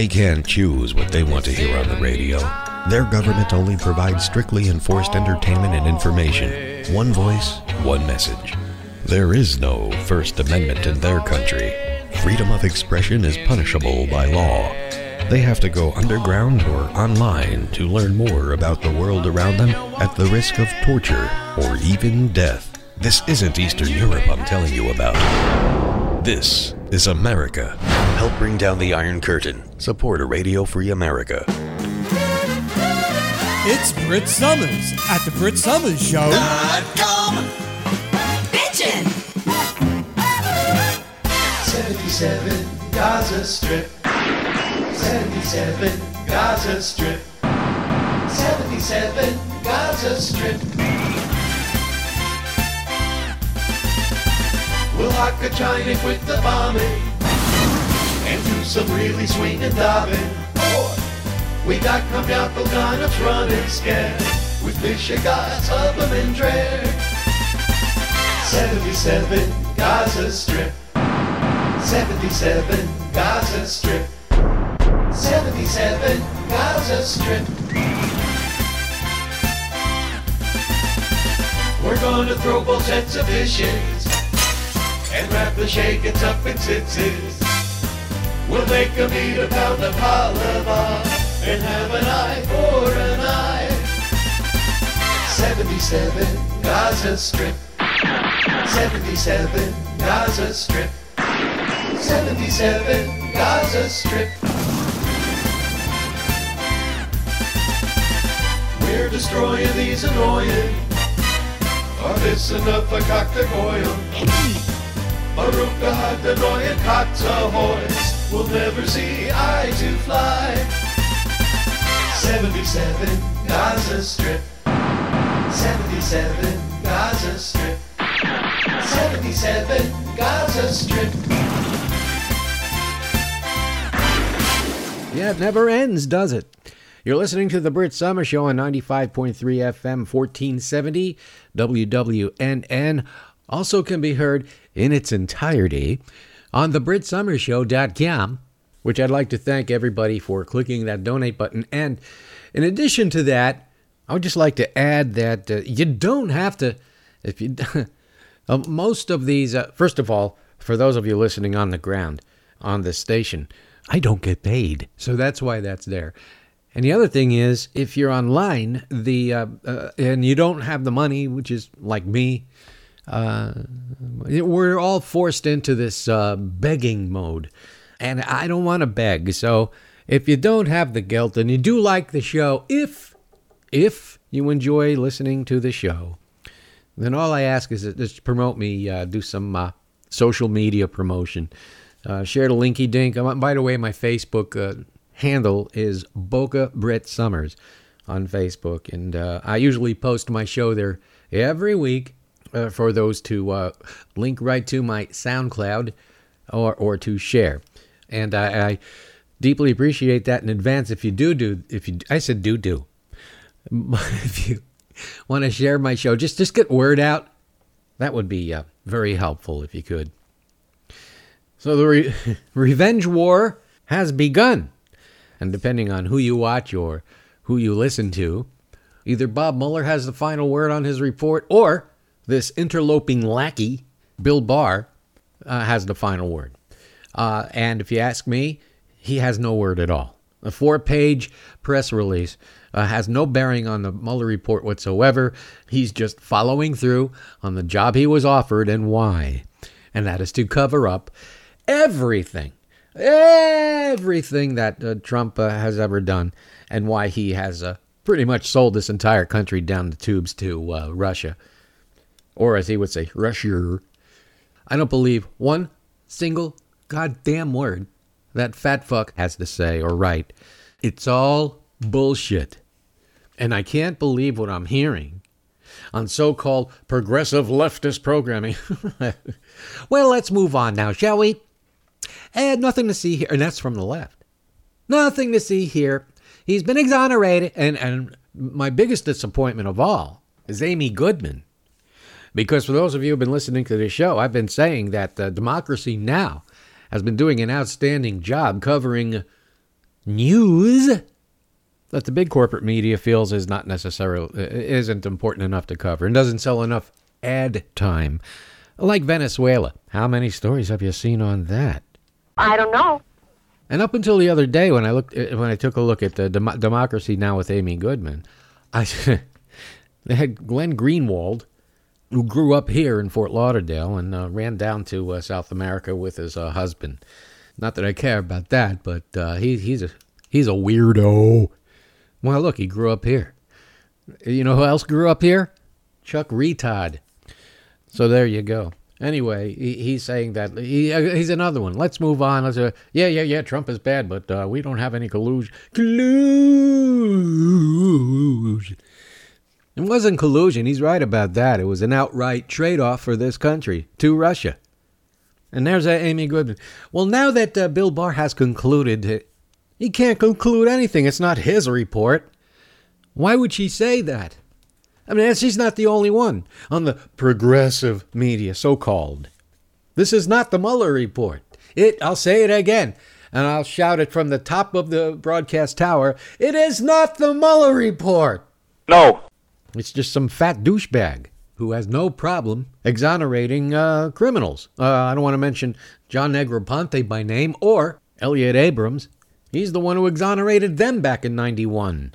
They can't choose what they want to hear on the radio. Their government only provides strictly enforced entertainment and information. One voice, one message. There is no First Amendment in their country. Freedom of expression is punishable by law. They have to go underground or online to learn more about the world around them at the risk of torture or even death. This isn't Eastern Europe I'm telling you about. This is America. Help bring down the Iron Curtain. Support a Radio Free America. It's Brit Somers at the Brit Somers Show. Bitchin'! 77 Gaza Strip. 77 Gaza Strip. 77 Gaza Strip. We'll hock a China with the bombing and do some really swinging dobbing. We got Kamyapo Ganoffs running scared with Michigan, Tubman and Dre. 77 Gaza Strip. 77 Gaza Strip. 77 Gaza Strip. We're gonna throw both sets of dishes and wrap the shakens up in tzitzis. We'll make a pound of halava and have an eye for an eye. 77 Gaza Strip. 77 Gaza Strip. 77 Gaza Strip. We're destroying these annoying. Are this enough for Cocktagoyim? Aruka had annoying Cocktahoys. We'll never see eye to fly. 77 Gaza Strip. 77 Gaza Strip. 77 Gaza Strip. Yeah, it never ends, does it? You're listening to the Brit Summer Show on 95.3 FM 1470 WWNN. Also can be heard in its entirety on thebritsummershow.com, which I'd like to thank everybody for clicking that donate button. And in addition to that, I would just like to add that uh, you don't have to, if you, uh, most of these, uh, first of all, for those of you listening on the ground on this station, I don't get paid. So that's why that's there. And the other thing is, if you're online, the uh, uh, and you don't have the money, which is like me, uh, we're all forced into this uh, begging mode, and I don't want to beg. So if you don't have the guilt and you do like the show, if if you enjoy listening to the show, then all I ask is that just promote me, uh, do some uh, social media promotion, uh, share the linky dink. Um, by the way, my Facebook uh, handle is Boca Brit Summers on Facebook, and uh, I usually post my show there every week uh, for those to uh, link right to my SoundCloud or or to share, and I, I deeply appreciate that in advance. If you do do, if you I said do do, if you want to share my show, just just get word out. That would be uh, very helpful if you could. So the re- revenge war has begun. And depending on who you watch or who you listen to, either Bob Mueller has the final word on his report or this interloping lackey, Bill Barr, uh, has the final word. Uh, and if you ask me, he has no word at all. A four page press release uh, has no bearing on the Mueller report whatsoever. He's just following through on the job he was offered and why. And that is to cover up everything everything that uh, Trump uh, has ever done and why he has uh, pretty much sold this entire country down the tubes to uh, Russia. Or as he would say, Russia. I don't believe one single goddamn word that fat fuck has to say or write. It's all bullshit. And I can't believe what I'm hearing on so called progressive leftist programming. well, let's move on now, shall we? And nothing to see here. And that's from the left. Nothing to see here. He's been exonerated. And, and my biggest disappointment of all is Amy Goodman. Because for those of you who've been listening to this show, I've been saying that uh, Democracy Now! has been doing an outstanding job covering news that the big corporate media feels is not necessarily isn't important enough to cover and doesn't sell enough ad time. Like Venezuela. How many stories have you seen on that? I don't know. And up until the other day, when I looked, uh, when I took a look at the Dem- Democracy Now with Amy Goodman, I they had Glenn Greenwald, who grew up here in Fort Lauderdale and uh, ran down to uh, South America with his uh, husband. Not that I care about that, but uh, he, he's a he's a weirdo. Well, look, he grew up here. You know who else grew up here? Chuck Retard. So there you go. Anyway, he, he's saying that he, uh, he's another one. Let's move on. Let's, uh, yeah, yeah, yeah. Trump is bad, but we don't have any collusion. Collusion. It wasn't collusion. He's right about that. It was an outright trade-off for this country to Russia. And there's uh, Amy Goodman. Well, now that uh, Bill Barr has concluded, he can't conclude anything. It's not his report. Why would she say that? I mean, she's not the only one on the progressive media, so called. This is not the Mueller report. It, I'll say it again, and I'll shout it from the top of the broadcast tower. It is not the Mueller report. No. It's just some fat douchebag who has no problem exonerating uh, criminals. Uh, I don't want to mention John Negroponte by name or Elliott Abrams. He's the one who exonerated them back in 91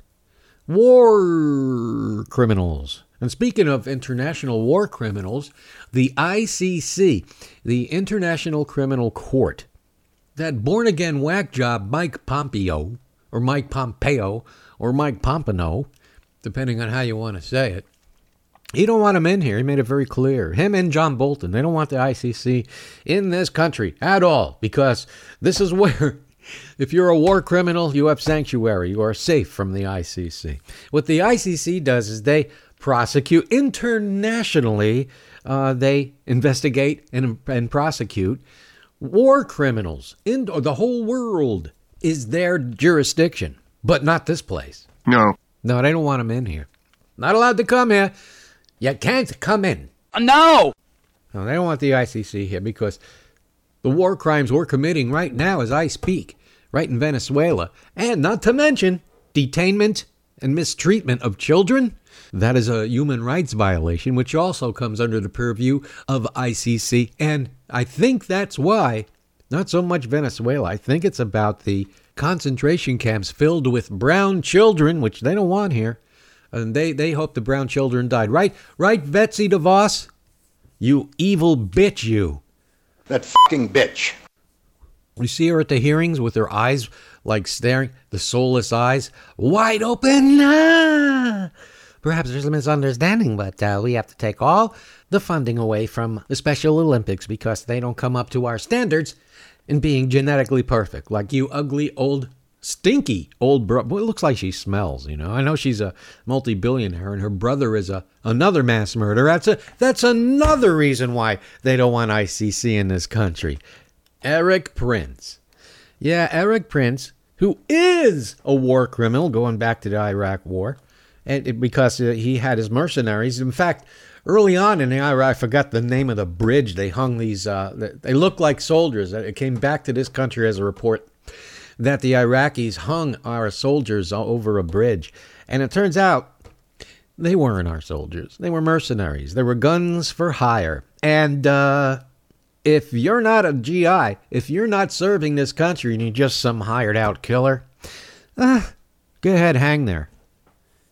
war criminals. And speaking of international war criminals, the ICC, the International Criminal Court, that born again whack job Mike Pompeo, or Mike Pompeo, or Mike Pompano, depending on how you want to say it, he don't want him in here. He made it very clear. Him and John Bolton, they don't want the ICC in this country at all because this is where if you're a war criminal, you have sanctuary. You are safe from the ICC. What the ICC does is they prosecute internationally, uh, they investigate and, and prosecute war criminals in the whole world is their jurisdiction, but not this place. No. No, they don't want them in here. Not allowed to come here. You can't come in. Uh, no! No, they don't want the ICC here because the war crimes we're committing right now as I speak, right in Venezuela, and not to mention detainment and mistreatment of children. That is a human rights violation, which also comes under the purview of ICC. And I think that's why, not so much Venezuela, I think it's about the concentration camps filled with brown children, which they don't want here. And they, they hope the brown children died. Right, right, Betsy DeVos? You evil bitch, you. That fucking bitch. You see her at the hearings with her eyes like staring, the soulless eyes, wide open. Ah! Perhaps there's a misunderstanding, but uh, we have to take all the funding away from the Special Olympics because they don't come up to our standards in being genetically perfect. Like you ugly old stinky old bro. Boy, it looks like she smells. You know, I know she's a multi-billionaire, and her brother is a another mass murderer. That's a that's another reason why they don't want ICC in this country. Erik Prince, yeah, Erik Prince, who is a war criminal, going back to the Iraq War, and because he had his mercenaries. In fact. Early on in the Iraq, I forgot the name of the bridge. They hung these. Uh, they looked like soldiers. It came back to this country as a report that the Iraqis hung our soldiers over a bridge. And it turns out they weren't our soldiers, they were mercenaries. They were guns for hire. And uh, if you're not a GI, if you're not serving this country and you're just some hired out killer, uh, go ahead, hang there.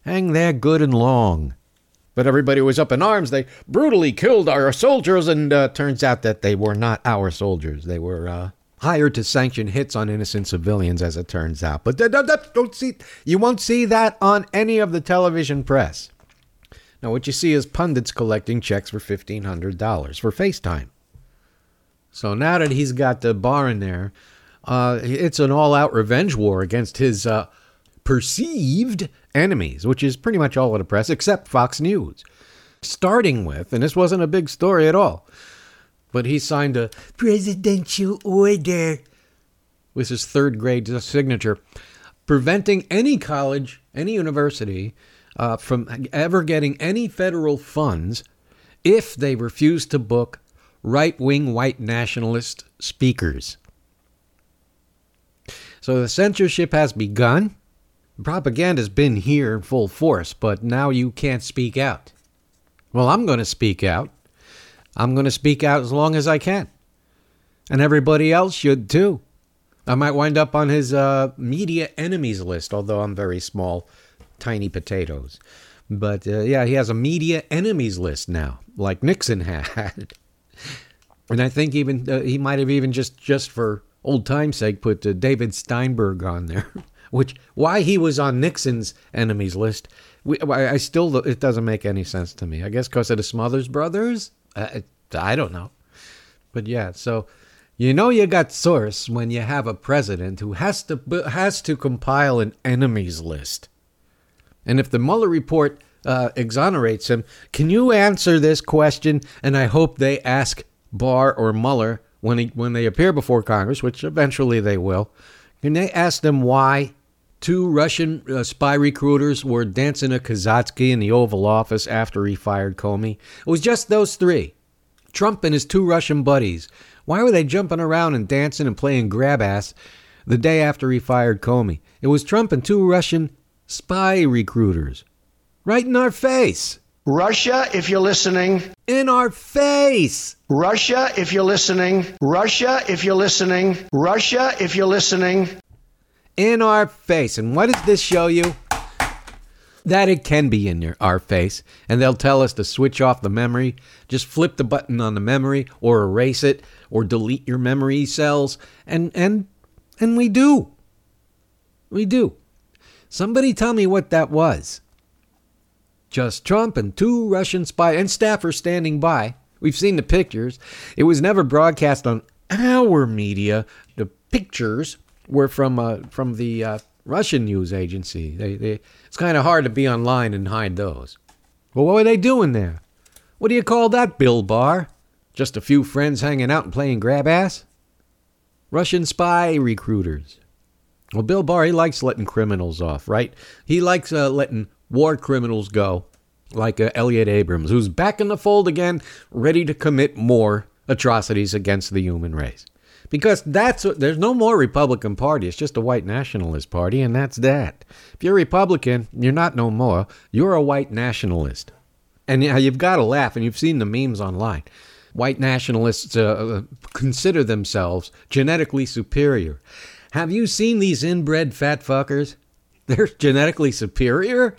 Hang there good and long. But everybody was up in arms. They brutally killed our soldiers, and uh, turns out that they were not our soldiers. They were uh, hired to sanction hits on innocent civilians, as it turns out. But don't see, you won't see that on any of the television press. Now, what you see is pundits collecting checks for $1,500 for FaceTime. So now that he's got the bar in there, uh, it's an all out revenge war against his uh, perceived enemies, which is pretty much all of the press except Fox News. Starting with, and this wasn't a big story at all, but he signed a presidential order with his third grade signature, preventing any college, any university uh, from ever getting any federal funds if they refuse to book right wing white nationalist speakers. So the censorship has begun. Propaganda's been here in full force, but now you can't speak out. Well, I'm going to speak out. I'm going to speak out as long as I can. And everybody else should too. I might wind up on his uh, media enemies list, although I'm very small, tiny potatoes. But uh, yeah, he has a media enemies list now, like Nixon had. and I think even uh, he might have even just just for old time's sake put uh, David Steinberg on there. Which why he was on Nixon's enemies list, we, I I still it doesn't make any sense to me. I guess because of the Smothers Brothers. Uh, I don't know, but yeah. So you know you got source when you have a president who has to has to compile an enemies list. And if the Mueller report uh, exonerates him, can you answer this question? And I hope they ask Barr or Mueller when he, when they appear before Congress, which eventually they will. Can they ask them why two Russian uh, spy recruiters were dancing a Kazatsky in the Oval Office after he fired Comey? It was just those three. Trump and his two Russian buddies. Why were they jumping around and dancing and playing grab ass the day after he fired Comey? It was Trump and two Russian spy recruiters. Right in our face. Russia, if you're listening. In our face. Russia, if you're listening. Russia, if you're listening. Russia, if you're listening. In our face. And what does this show you? That it can be in your, our face. And they'll tell us to switch off the memory. Just flip the button on the memory or erase it or delete your memory cells. And, and, and we do. We do. Somebody tell me what that was. Just Trump and two Russian spies and staffers standing by. We've seen the pictures. It was never broadcast on our media. The pictures were from uh, from the uh, Russian news agency. They, they, it's kind of hard to be online and hide those. Well, what were they doing there? What do you call that, Bill Barr? Just a few friends hanging out and playing grab ass? Russian spy recruiters. Well, Bill Barr, he likes letting criminals off, right? He likes uh, letting war criminals go, like uh, Elliott Abrams, who's back in the fold again, ready to commit more atrocities against the human race. Because that's what, there's no more Republican Party. It's just a white nationalist party, and that's that. If you're Republican, you're not no more. You're a white nationalist. And yeah, you've got to laugh, and you've seen the memes online. White nationalists uh, consider themselves genetically superior. Have you seen these inbred fat fuckers? They're genetically superior.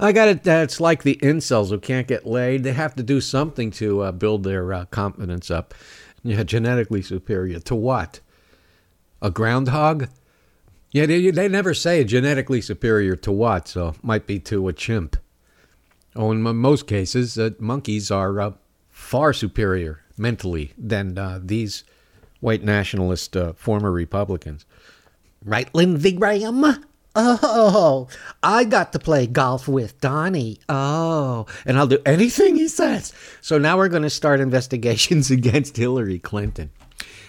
I got it. It's like the incels who can't get laid. They have to do something to uh, build their uh, confidence up. Yeah, genetically superior to what? A groundhog? Yeah, they, they never say genetically superior to what, so might be to a chimp. Oh, in most cases, uh, monkeys are uh, far superior mentally than uh, these white nationalist uh, former Republicans. Right, Lindsey Graham? Oh, I got to play golf with Donnie. Oh, and I'll do anything he says. So now we're going to start investigations against Hillary Clinton.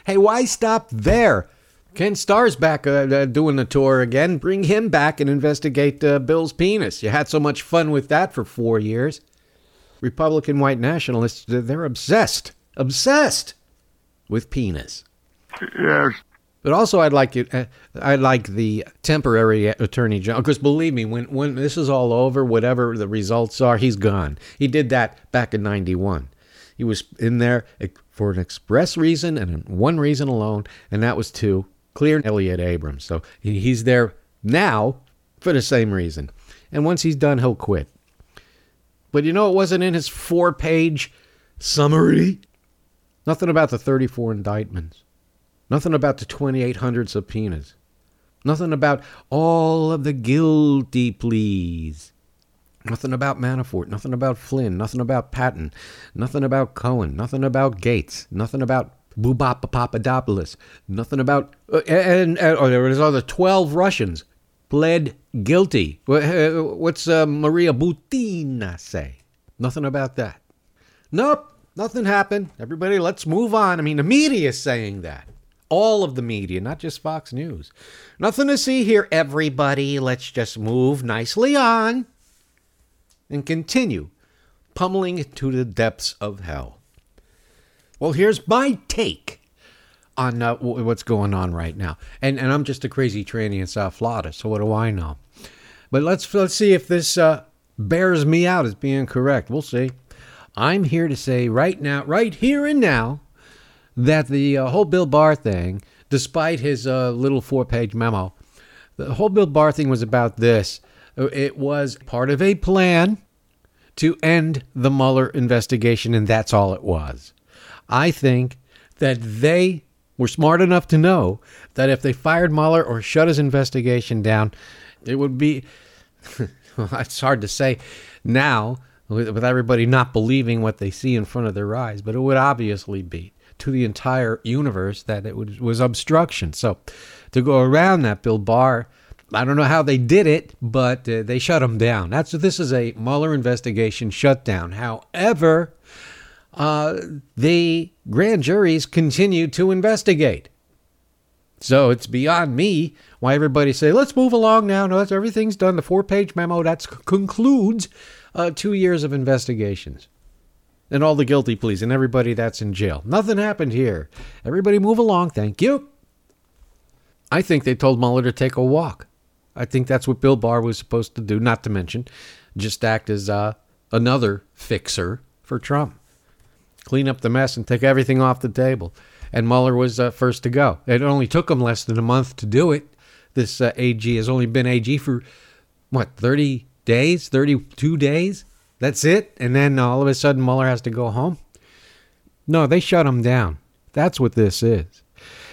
Hey, why stop there? Ken Starr's back uh, uh, doing the tour again. Bring him back and investigate uh, Bill's penis. You had so much fun with that for four years. Republican white nationalists, they're obsessed, obsessed with penis. Yes. But also, I'd like you. Uh, I like the temporary attorney general because believe me, when when this is all over, whatever the results are, he's gone. He did that back in '91. He was in there for an express reason and one reason alone, and that was to clear Elliott Abrams. So he's there now for the same reason. And once he's done, he'll quit. But you know, it wasn't in his four-page summary. Nothing about the 34 indictments. Nothing about the 2,800 subpoenas. Nothing about all of the guilty pleas. Nothing about Manafort. Nothing about Flynn. Nothing about Patten. Nothing about Cohen. Nothing about Gates. Nothing about Bubapa Papadopoulos. Nothing about. Uh, and, and oh, there was other 12 Russians pled guilty. Uh, what's uh, Maria Butina say? Nothing about that. Nope. Nothing happened. Everybody, let's move on. I mean, the media is saying that all of the media, not just Fox News. Nothing to see here, everybody. Let's just move nicely on and continue pummeling to the depths of hell. Well, here's my take on uh, what's going on right now. And and I'm just a crazy tranny in South Florida, so what do I know? But let's let's see if this uh, bears me out as being correct. We'll see. I'm here to say right now, right here and now, that the uh, whole Bill Barr thing, despite his uh, little four-page memo, the whole Bill Barr thing was about this. It was part of a plan to end the Mueller investigation, and that's all it was. I think that they were smart enough to know that if they fired Mueller or shut his investigation down, it would be. it's hard to say now with everybody not believing what they see in front of their eyes, but it would obviously be to the entire universe that it was, was obstruction. So to go around that, Bill Barr. I don't know how they did it, but uh, they shut him down. That's this is a Mueller investigation shutdown. However, uh, the grand juries continue to investigate. So it's beyond me why everybody say, let's move along now. No, everything's done. The four page memo that concludes uh, two years of investigations and all the guilty pleas and everybody that's in jail. Nothing happened here. Everybody move along. Thank you. I think they told Mueller to take a walk. I think that's what Bill Barr was supposed to do, not to mention just act as uh, another fixer for Trump. Clean up the mess and take everything off the table. And Mueller was uh, first to go. It only took him less than a month to do it. This uh, AG has only been AG for, what, 30 days, 32 days? That's it? And then all of a sudden Mueller has to go home? No, they shut him down. That's what this is.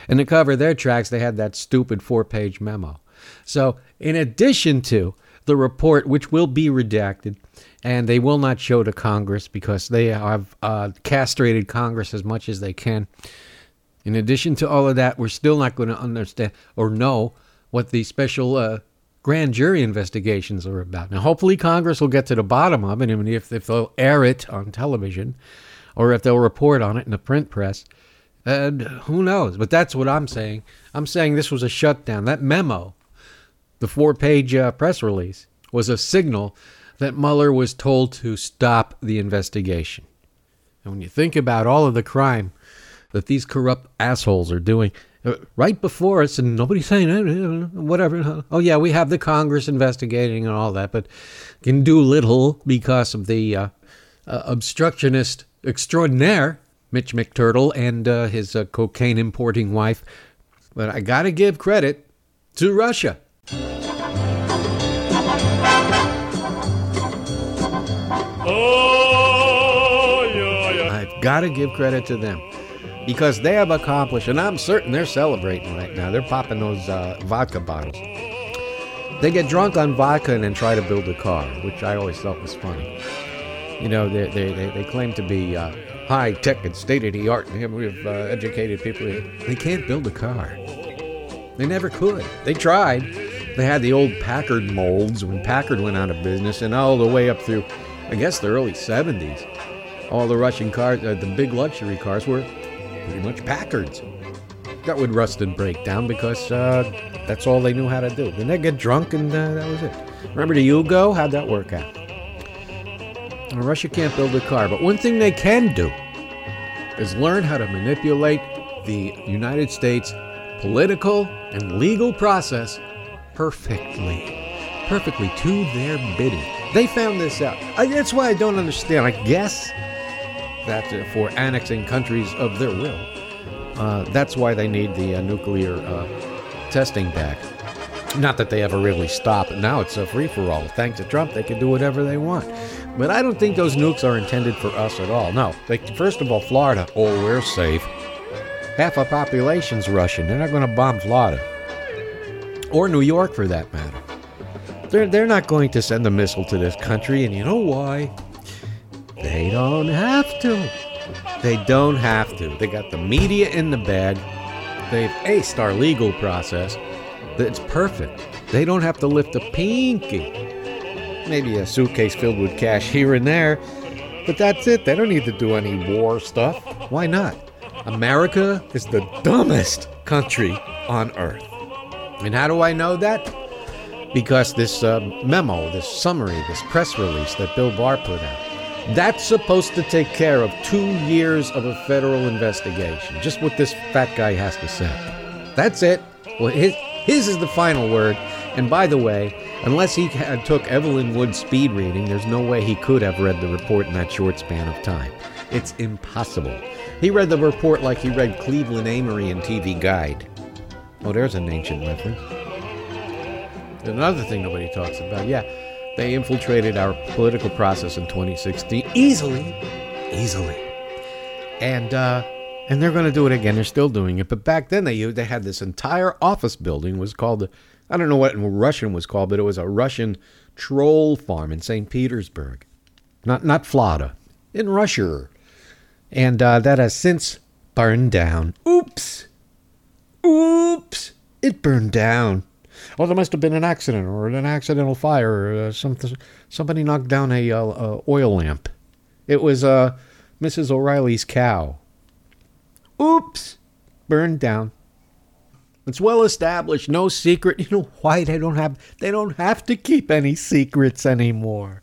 And to cover their tracks, they had that stupid four page memo. So, in addition to the report, which will be redacted, and they will not show to Congress because they have uh, castrated Congress as much as they can. In addition to all of that, we're still not going to understand or know what the special uh, grand jury investigations are about. Now, hopefully, Congress will get to the bottom of it, and if, if they'll air it on television or if they'll report on it in the print press. And who knows? But that's what I'm saying. I'm saying this was a shutdown. That memo the four page uh, press release was a signal that Mueller was told to stop the investigation. And when you think about all of the crime that these corrupt assholes are doing right before us, and nobody's saying uh, whatever. Oh, yeah, we have the Congress investigating and all that, but can do little because of the uh, uh, obstructionist extraordinaire, Mitch McTurtle, and uh, his uh, cocaine importing wife. But I got to give credit to Russia. I've got to give credit to them because they have accomplished, and I'm certain they're celebrating right now. They're popping those uh, vodka bottles. They get drunk on vodka and then try to build a car, which I always thought was funny. You know, they, they, they, they claim to be uh, high tech and state of the art, and we've uh, educated people. They can't build a car. They never could. They tried. They had the old Packard molds when Packard went out of business, and all the way up through, I guess, the early 70s. All the Russian cars, uh, the big luxury cars, were pretty much Packards. That would rust and break down because uh, that's all they knew how to do. Then they get drunk, and uh, that was it. Remember the Yugo? How'd that work out? Well, Russia can't build a car, but one thing they can do is learn how to manipulate the United States political and legal process perfectly. Perfectly to their bidding. They found this out. That's why I don't understand. I guess that uh, for annexing countries of their will, uh, that's why they need the uh, nuclear uh, testing back. Not that they ever really stop. Now it's a free for all. Thanks to Trump, they can do whatever they want. But I don't think those nukes are intended for us at all. No. Like, first of all, Florida, oh, we're safe. Half our population's Russian. They're not going to bomb Florida. Or New York, for that matter. They're, they're not going to send a missile to this country, and you know why? They don't have to. They don't have to. They got the media in the bag. They've aced our legal process. It's perfect. They don't have to lift a pinky. Maybe a suitcase filled with cash here and there, but that's it. They don't need to do any war stuff. Why not? America is the dumbest country on earth. And how do I know that? Because this uh, memo, this summary, this press release that Bill Barr put out, That's supposed to take care of two years of a federal investigation. Just what this fat guy has to say. That's it. Well, his, his is the final word. And by the way, unless he had took Evelyn Wood's speed reading, there's no way he could have read the report in that short span of time. It's impossible. He read the report like he read Cleveland Amory and TV Guide. Oh, there's an ancient reference. Another thing nobody talks about, yeah, they infiltrated our political process in 2016 easily, easily, and uh, and they're going to do it again. They're still doing it, but back then they they had this entire office building was called I don't know what in Russian was called, but it was a Russian troll farm in St. Petersburg, not not Florida, in Russia, and uh, that has since burned down. Oops, oops, it burned down. Well, there must have been an accident or an accidental fire. Or, uh, something, somebody knocked down a, uh, oil lamp. It was uh, Mrs. O'Reilly's cow. Oops, burned down. It's well established, no secret. You know why they don't have they don't have to keep any secrets anymore.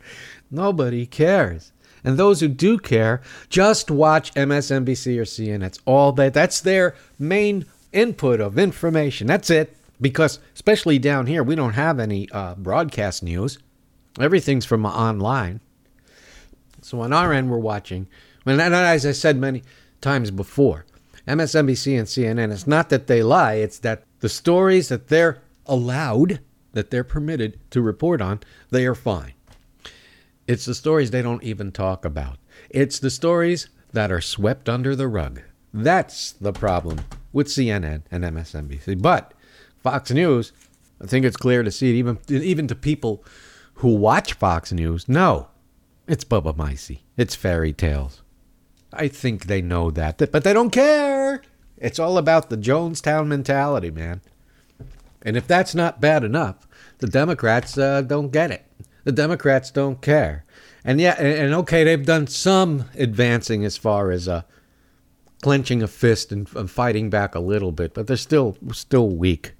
Nobody cares. And those who do care just watch MSNBC or CNN. That's all that that's their main input of information. That's it. Because especially down here, we don't have any uh, broadcast news. Everything's from online. So on our end, we're watching. And as I said many times before, MSNBC and CNN, it's not that they lie, it's that the stories that they're allowed, that they're permitted to report on, they are fine. It's the stories they don't even talk about. It's the stories that are swept under the rug. That's the problem with CNN and MSNBC. But Fox News, I think it's clear to see it, even even to people who watch Fox News. No, it's Bubba Micey. It's fairy tales. I think they know that, but they don't care. It's all about the Jonestown mentality, man. And if that's not bad enough, the Democrats uh, don't get it. The Democrats don't care. And yeah, and, okay, they've done some advancing as far as uh, clenching a fist and, and fighting back a little bit, but they're still still weak.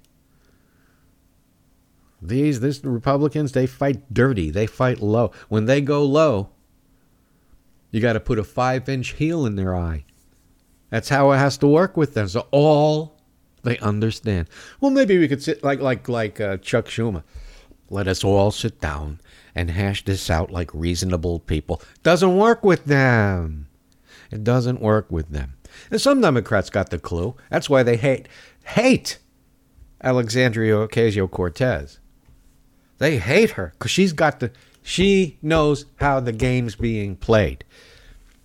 These this Republicans they fight dirty. They fight low. When they go low, you got to put a five inch heel in their eye. That's how it has to work with them. So all they understand. Well, maybe we could sit like like like uh, Chuck Schumer. Let us all sit down and hash this out like reasonable people. Doesn't work with them. It doesn't work with them. And some Democrats got the clue. That's why they hate hate Alexandria Ocasio Cortez. They hate her because she's got the she knows how the game's being played.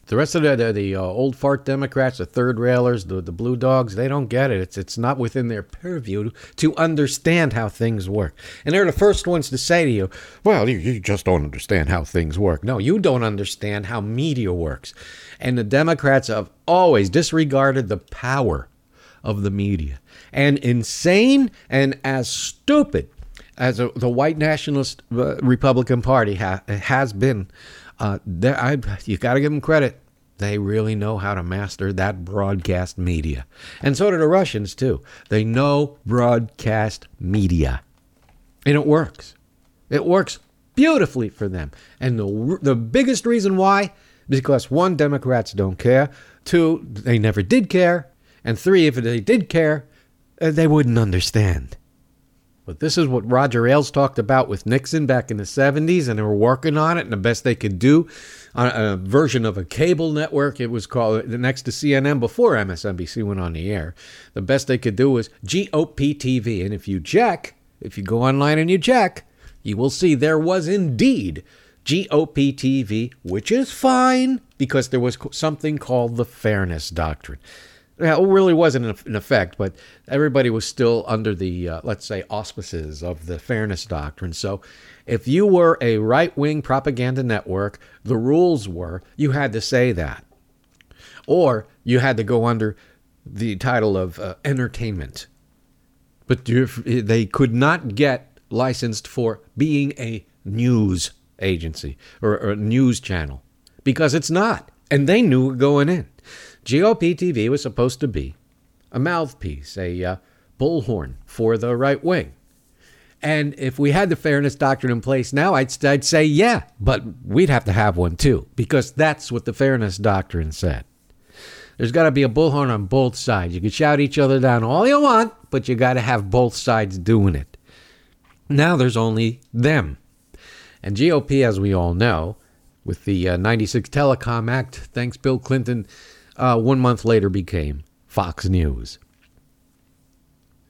The rest of the the, the uh, old fart Democrats, the third railers, the the blue dogs, they don't get it. It's it's not within their purview to understand how things work. And they're the first ones to say to you, "Well, you, you just don't understand how things work." No, you don't understand how media works. And the Democrats have always disregarded the power of the media. And insane and as stupid as a, the white nationalist uh, Republican Party ha- has been, uh, I, you got to give them credit. They really know how to master that broadcast media. And so do the Russians, too. They know broadcast media. And it works. It works beautifully for them. And the, the biggest reason why because one, Democrats don't care. Two, they never did care. And three, if they did care, uh, they wouldn't understand. But this is what Roger Ailes talked about with Nixon back in the 70s, and they were working on it, and the best they could do on a version of a cable network. It was called next to CNN before MSNBC went on the air. The best they could do was GOP TV. And if you check, if you go online and you check, you will see there was indeed GOP TV, which is fine because there was something called the Fairness Doctrine. Well, it really wasn't in effect, but everybody was still under the, uh, let's say, auspices of the Fairness Doctrine. So if you were a right wing propaganda network, the rules were you had to say that. Or you had to go under the title of uh, entertainment. But they could not get licensed for being a news agency or, or, a news channel because it's not. And they knew going in. GOP TV was supposed to be a mouthpiece, a uh, bullhorn for the right wing. And if we had the fairness doctrine in place now, I'd, I'd say yeah, but we'd have to have one too, because that's what the fairness doctrine said. There's got to be a bullhorn on both sides. You can shout each other down all you want, but you got to have both sides doing it. Now there's only them. And GOP, as we all know, with the uh, 96 Telecom Act, thanks Bill Clinton, uh, one month later became Fox News.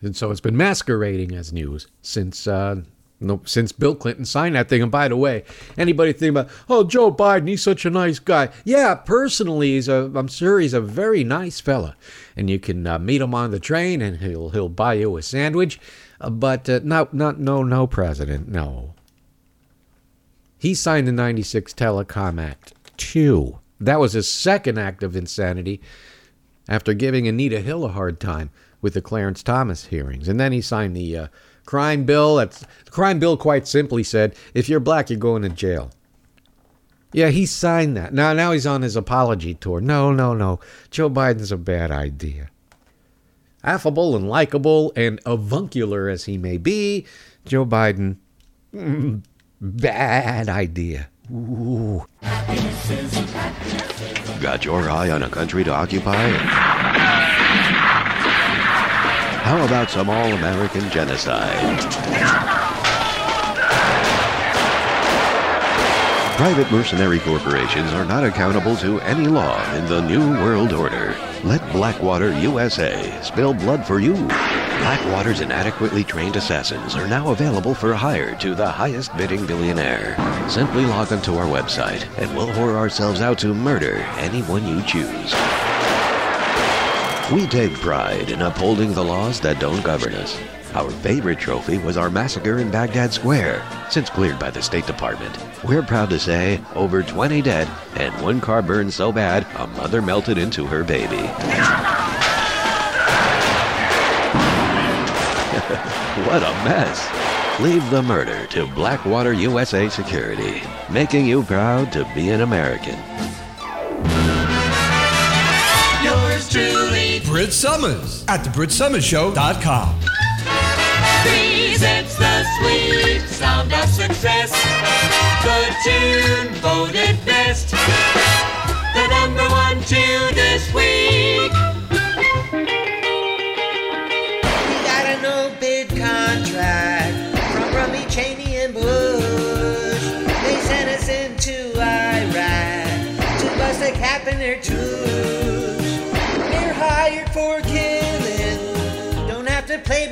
And so it's been masquerading as news since uh, no, since Bill Clinton signed that thing. And by the way, anybody think about, oh, Joe Biden, he's such a nice guy. Yeah, personally, he's a, I'm sure he's a very nice fella. And you can uh, meet him on the train and he'll, he'll buy you a sandwich. Uh, but uh, not, not, no, no president, no. He signed the 96 Telecom Act, too. That was his second act of insanity after giving Anita Hill a hard time with the Clarence Thomas hearings. And then he signed the uh, crime bill. That's, the crime bill quite simply said if you're black, you're going to jail. Yeah, he signed that. Now, now he's on his apology tour. No, no, no. Joe Biden's a bad idea. Affable and likable and avuncular as he may be, Joe Biden, mm, bad idea. Ooh. Got your eye on a country to occupy? How about some all American genocide? Private mercenary corporations are not accountable to any law in the New World Order. Let Blackwater USA spill blood for you. Blackwater's inadequately trained assassins are now available for hire to the highest bidding billionaire. Simply log onto our website and we'll whore ourselves out to murder anyone you choose. We take pride in upholding the laws that don't govern us. Our favorite trophy was our massacre in Baghdad Square, since cleared by the State Department. We're proud to say over 20 dead and one car burned so bad a mother melted into her baby. what a mess. Leave the murder to Blackwater USA Security, making you proud to be an American. Yours truly, Brit Somers at thebritSummersShow.com. presents the sweet sound of success. The tune voted best. The number one tune this week.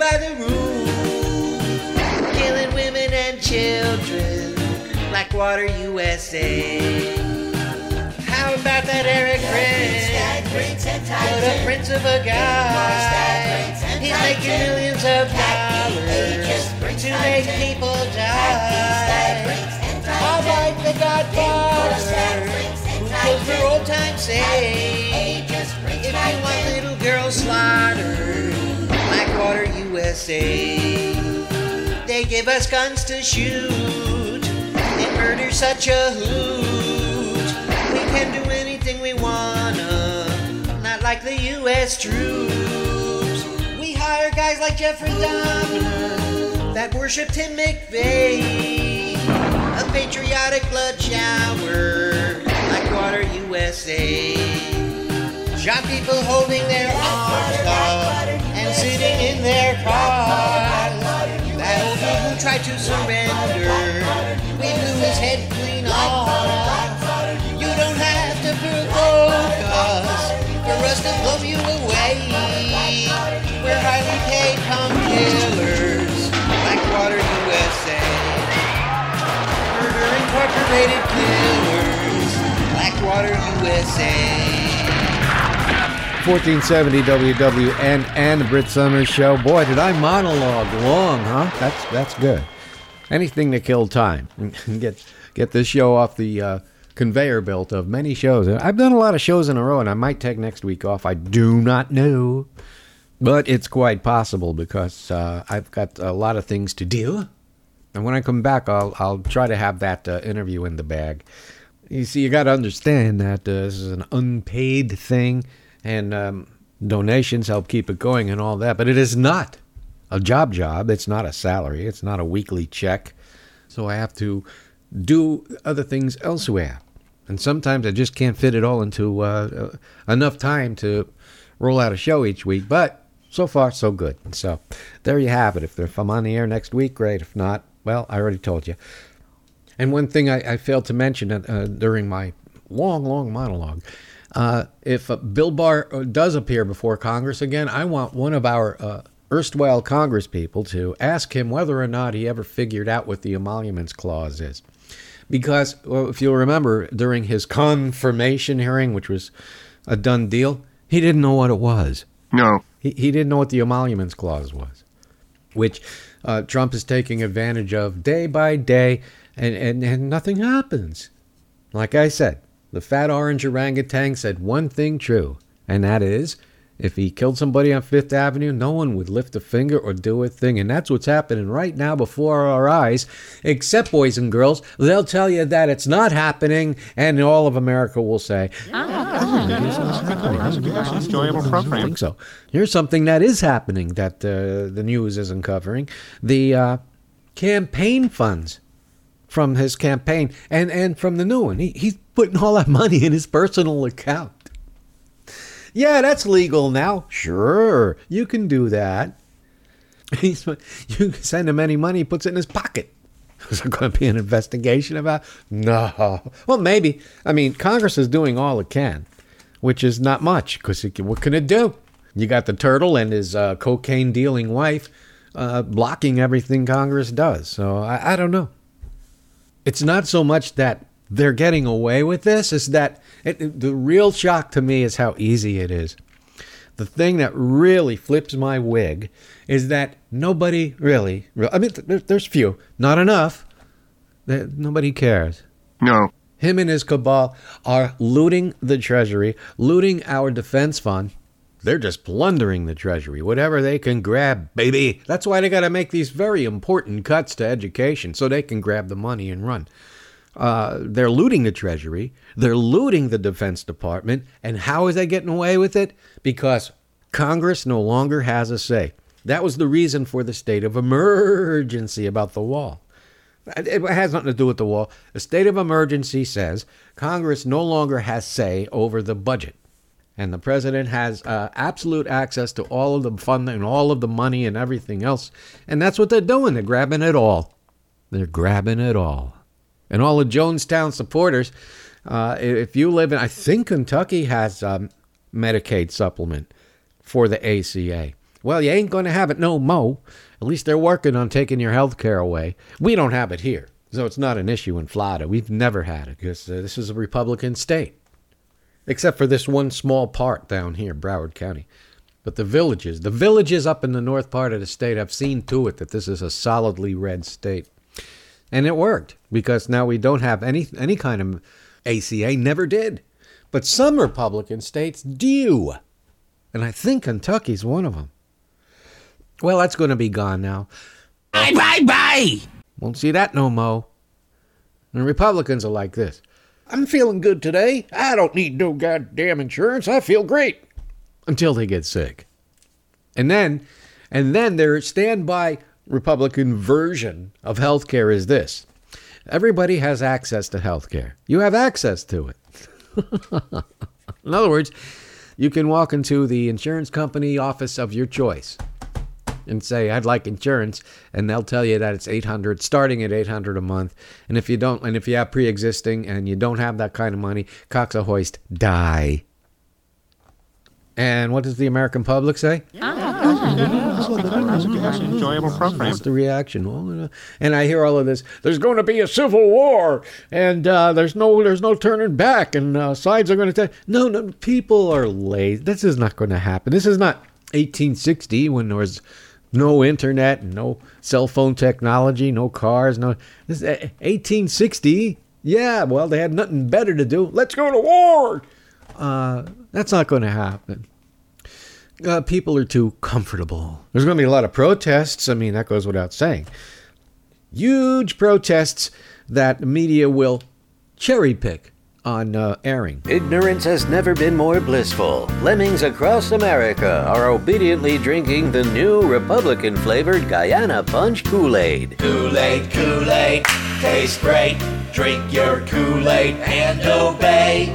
By the rules. Killing women and children, Blackwater, USA. How about that Erik Prince? What a prince of a guy. He's making millions of dollars to make people die. All like the Godfather, who killed for old time's sake. If you want little girls slaughtered, Blackwater, USA. They give us guns to shoot, and murder such a hoot. We can do anything we wanna, not like the U.S. troops. We hire guys like Jeffrey Dahmer that worship Tim McVeigh. A patriotic blood shower, like water USA. Shot people holding their arms up sitting in their cars. That old dude who tried to surrender, we blew his head clean off. You don't have to provoke us for us to blow you away. We're highly paid come killers, Blackwater USA. Murder Incorporated killers, Blackwater USA. 1470 WWNN, the Brit Somers Show. Boy, did I monologue long, huh? That's that's good. Anything to kill time. get get this show off the uh, conveyor belt of many shows. I've done a lot of shows in a row, and I might take next week off. I do not know, but it's quite possible because uh, I've got a lot of things to do. And when I come back, I'll I'll try to have that uh, interview in the bag. You see, you got to understand that uh, this is an unpaid thing, and um, donations help keep it going and all that. But it is not a job job. It's not a salary. It's not a weekly check. So I have to do other things elsewhere. And sometimes I just can't fit it all into uh, enough time to roll out a show each week. But so far, so good. So there you have it. If, if I'm on the air next week, great. If not, well, I already told you. And one thing I, I failed to mention uh, during my long, long monologue uh, if uh, Bill Barr uh, does appear before Congress again, I want one of our uh, erstwhile Congress people to ask him whether or not he ever figured out what the emoluments clause is. Because well, if you'll remember, during his confirmation hearing, which was a done deal, he didn't know what it was. No. He, he didn't know what the emoluments clause was, which uh, Trump is taking advantage of day by day, and, and, and nothing happens. Like I said, the fat orange orangutan said one thing true, and that is if he killed somebody on Fifth Avenue, no one would lift a finger or do a thing. And that's what's happening right now before our eyes. Except, boys and girls, they'll tell you that it's not happening, and all of America will say, Enjoyable program. think so. Here's something that is happening that uh, the news isn't covering the uh, campaign funds from his campaign and, and from the new one. He, he's putting all that money in his personal account. Yeah, that's legal now. Sure, you can do that. He's, you send him any money, he puts it in his pocket. Is there going to be an investigation about? No. Well, maybe. I mean, Congress is doing all it can, which is not much because what can it do? You got the turtle and his uh, cocaine dealing wife uh, blocking everything Congress does. So I, I don't know. It's not so much that they're getting away with this, is that it, the real shock to me is how easy it is. The thing that really flips my wig is that nobody really, I mean, there's few, not enough, that nobody cares. No. Him and his cabal are looting the treasury, looting our defense fund. They're just plundering the treasury, whatever they can grab, baby. That's why they got to make these very important cuts to education so they can grab the money and run. Uh, they're looting the treasury, they're looting the defense department, and how is they getting away with it? Because Congress no longer has a say. That was the reason for the state of emergency about the wall. It has nothing to do with the wall. The state of emergency says Congress no longer has say over the budget. And the president has uh, absolute access to all of the funding and all of the money and everything else. And that's what they're doing. They're grabbing it all. They're grabbing it all. And all the Jonestown supporters, uh, if you live in, I think Kentucky has um, Medicaid supplement for the ACA. Well, you ain't going to have it no mo. At least they're working on taking your health care away. We don't have it here. So it's not an issue in Florida. We've never had it because uh, this is a Republican state, except for this one small part down here, Broward County. But the villages, the villages up in the north part of the state have seen to it that this is a solidly red state. And it worked because now we don't have any any kind of ACA, never did. But some Republican states do. And I think Kentucky's one of them. Well, that's going to be gone now. Bye, bye, bye. Won't see that no mo. And Republicans are like this. I'm feeling good today. I don't need no goddamn insurance. I feel great. Until they get sick. And then, and then their standby Republican version of healthcare is this. Everybody has access to healthcare. You have access to it. In other words, you can walk into the insurance company office of your choice and say I'd like insurance and they'll tell you that it's 800 starting at 800 a month and if you don't and if you have pre-existing and you don't have that kind of money cox a hoist die and what does the American public say? Enjoyable program. That's the reaction. Well, uh, and I hear all of this. There's going to be a civil war, and uh, there's no there's no turning back, and uh, sides are going to. Tell No, no, people are lazy. This is not going to happen. This is not 1860 when there was no internet, no cell phone technology, no cars, no. This uh, 1860. Yeah, well, they had nothing better to do. Let's go to war. Uh, that's not going to happen uh, people are too comfortable. There's going to be a lot of protests. I mean, that goes without saying. Huge protests that the media will cherry pick on uh, airing. Ignorance has never been more blissful. Lemmings across America are obediently drinking the new Republican flavored Guyana Punch Kool Aid. Kool Aid, Kool Aid, tastes great. Drink your Kool Aid and obey.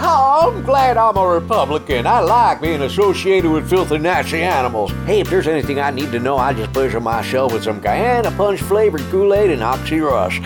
I'm glad I'm a Republican. I like being associated with filthy, nasty animals. Hey, if there's anything I need to know, I just push on my shelf with some Guyana Punch flavored Kool Aid and Oxy Rush.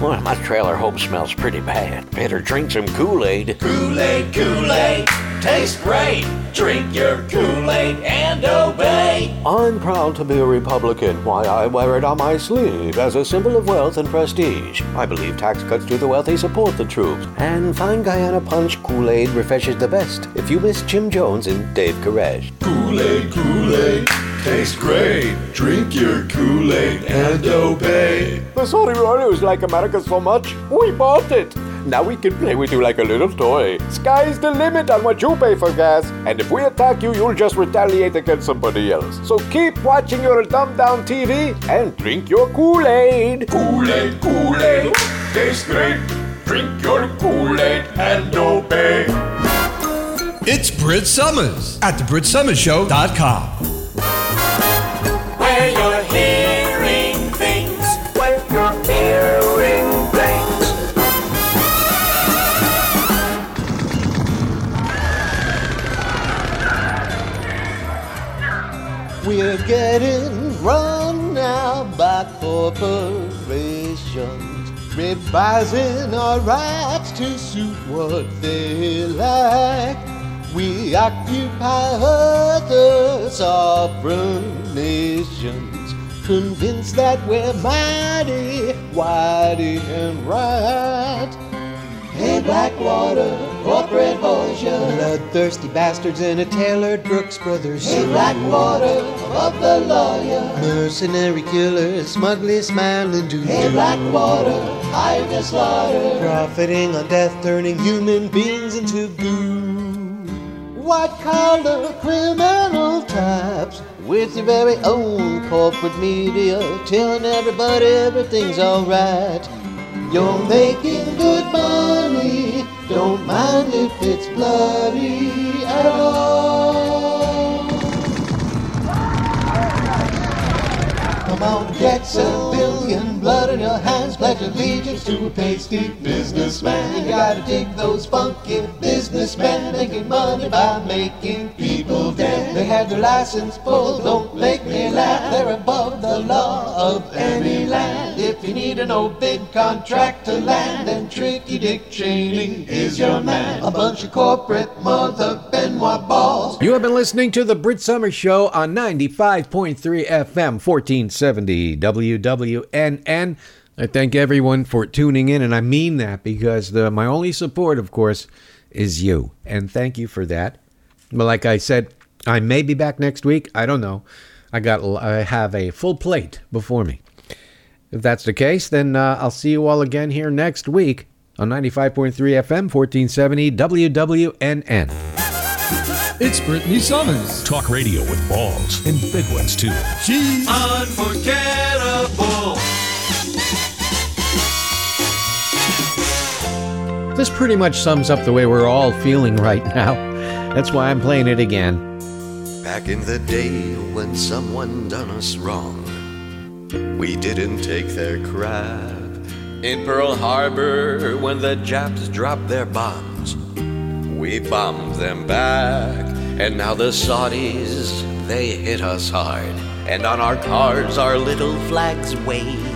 Well, my trailer home smells pretty bad. Better drink some Kool Aid. Kool Aid, Kool Aid, tastes great. Drink your Kool Aid and obey. I'm proud to be a Republican. Why, I wear it on my sleeve as a symbol of wealth and prestige. I believe tax cuts to the wealthy support the troops. And fine Guyana Punch Kool Aid refreshes the best if you miss Jim Jones and Dave Koresh. Kool Aid, Kool Aid, tastes great. Drink your Kool Aid and obey. The Saudi Royals like America so much, we bought it. Now we can play with you like a little toy. Sky's the limit on what you pay for gas. And if we attack you, you'll just retaliate against somebody else. So keep watching your dumbed down TV and drink your Kool Aid. Kool Aid, Kool Aid, tastes great. Drink your Kool Aid and obey. It's Brit Somers at thebritsomers.show.com. Where We're getting run now by corporations, revising our rights to suit what they like. We occupy other sovereign nations, convinced that we're mighty, mighty and right. Blackwater, corporate hosier. Bloodthirsty bastards in a tailored Brooks Brothers. Hey, Blackwater, above the lawyer. Mercenary killers, smugly smiling do Hey, Blackwater, hired to slaughter. Profiting on death, turning human beings into goo. White collar criminal types with your very own corporate media telling everybody everything's alright. You're making good money, don't mind if it's bloody at all. Come on, get billion blood in your hands, pledge allegiance to a pasty businessman. You gotta dig those funky businessmen making money by making people dead. They have their license pulled. don't make me laugh. They're above the law of any land. If you need an old big contract to land, then Tricky Dick Cheney is your man. A bunch of corporate mother. You have been listening to the Brit Somers Show on 95.3 FM, 1470 WWNN. I thank everyone for tuning in, and I mean that because the, my only support, of course, is you. And thank you for that. But like I said, I may be back next week. I don't know. I got I have a full plate before me. If that's the case, then uh, I'll see you all again here next week on 95.3 FM, 1470 WWNN. It's Britany Somers. Talk radio with balls and big ones too. She's Unforgettable. This pretty much sums up the way we're all feeling right now. That's why I'm playing it again. Back in the day when someone done us wrong, we didn't take their crap. In Pearl Harbor, when the Japs dropped their bombs, we bombed them back. And now the Saudis, they hit us hard. And on our cars, our little flags wave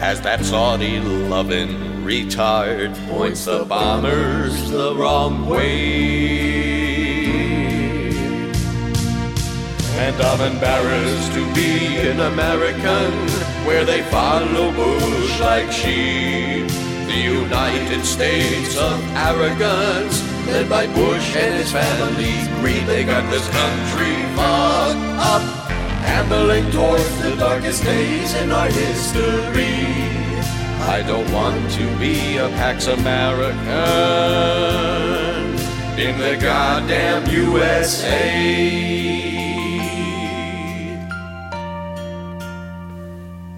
as that Saudi loving retard points the bombers the wrong way. And I'm embarrassed to be an American where they follow Bush like sheep. The United States of arrogance, led by Bush and his family greed, they got this country fucked up, handling towards the darkest days in our history. I don't want to be a Pax American in the goddamn USA.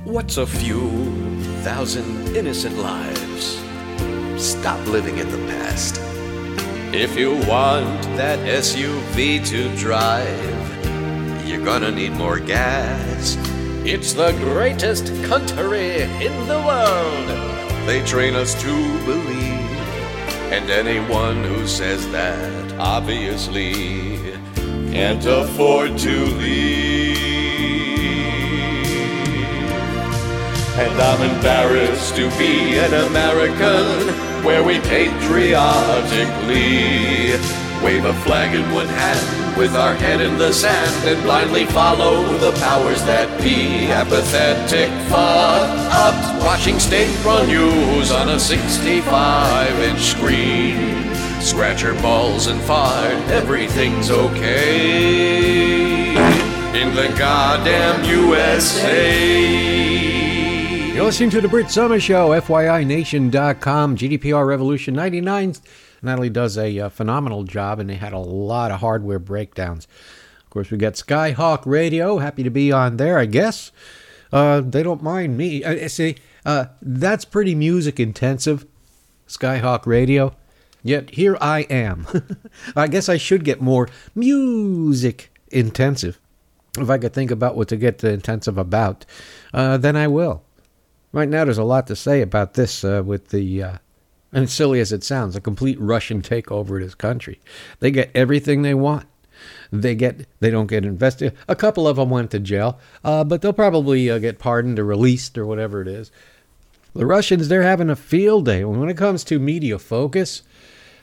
What's a few thousand innocent lives Stop living in the past. If you want that SUV to drive, you're gonna need more gas. It's the greatest country in the world. They train us to believe, and anyone who says that obviously can't afford to leave. And I'm embarrassed to be an American where we patriotically wave a flag in one hand with our head in the sand and blindly follow the powers that be. Apathetic fuck up, watching state run news on a 65 inch screen. Scratch your balls and fart, everything's okay in the goddamn USA. You're listening to the Brit Somers Show, FYINation.com, GDPR Revolution 99. Natalie does a uh, phenomenal job, and they had a lot of hardware breakdowns. Of course, we got Skyhawk Radio. Happy to be on there, I guess. Uh, they don't mind me. Uh, see, uh, that's pretty music intensive, Skyhawk Radio. Yet here I am. I guess I should get more music intensive. If I could think about what to get the intensive about, then I will. Right now, there's a lot to say about this uh, with the, uh, and silly as it sounds, a complete Russian takeover of this country. They get everything they want. They get, they don't get invested. A couple of them went to jail, uh, but they'll probably uh, get pardoned or released or whatever it is. The Russians, they're having a field day when it comes to media focus,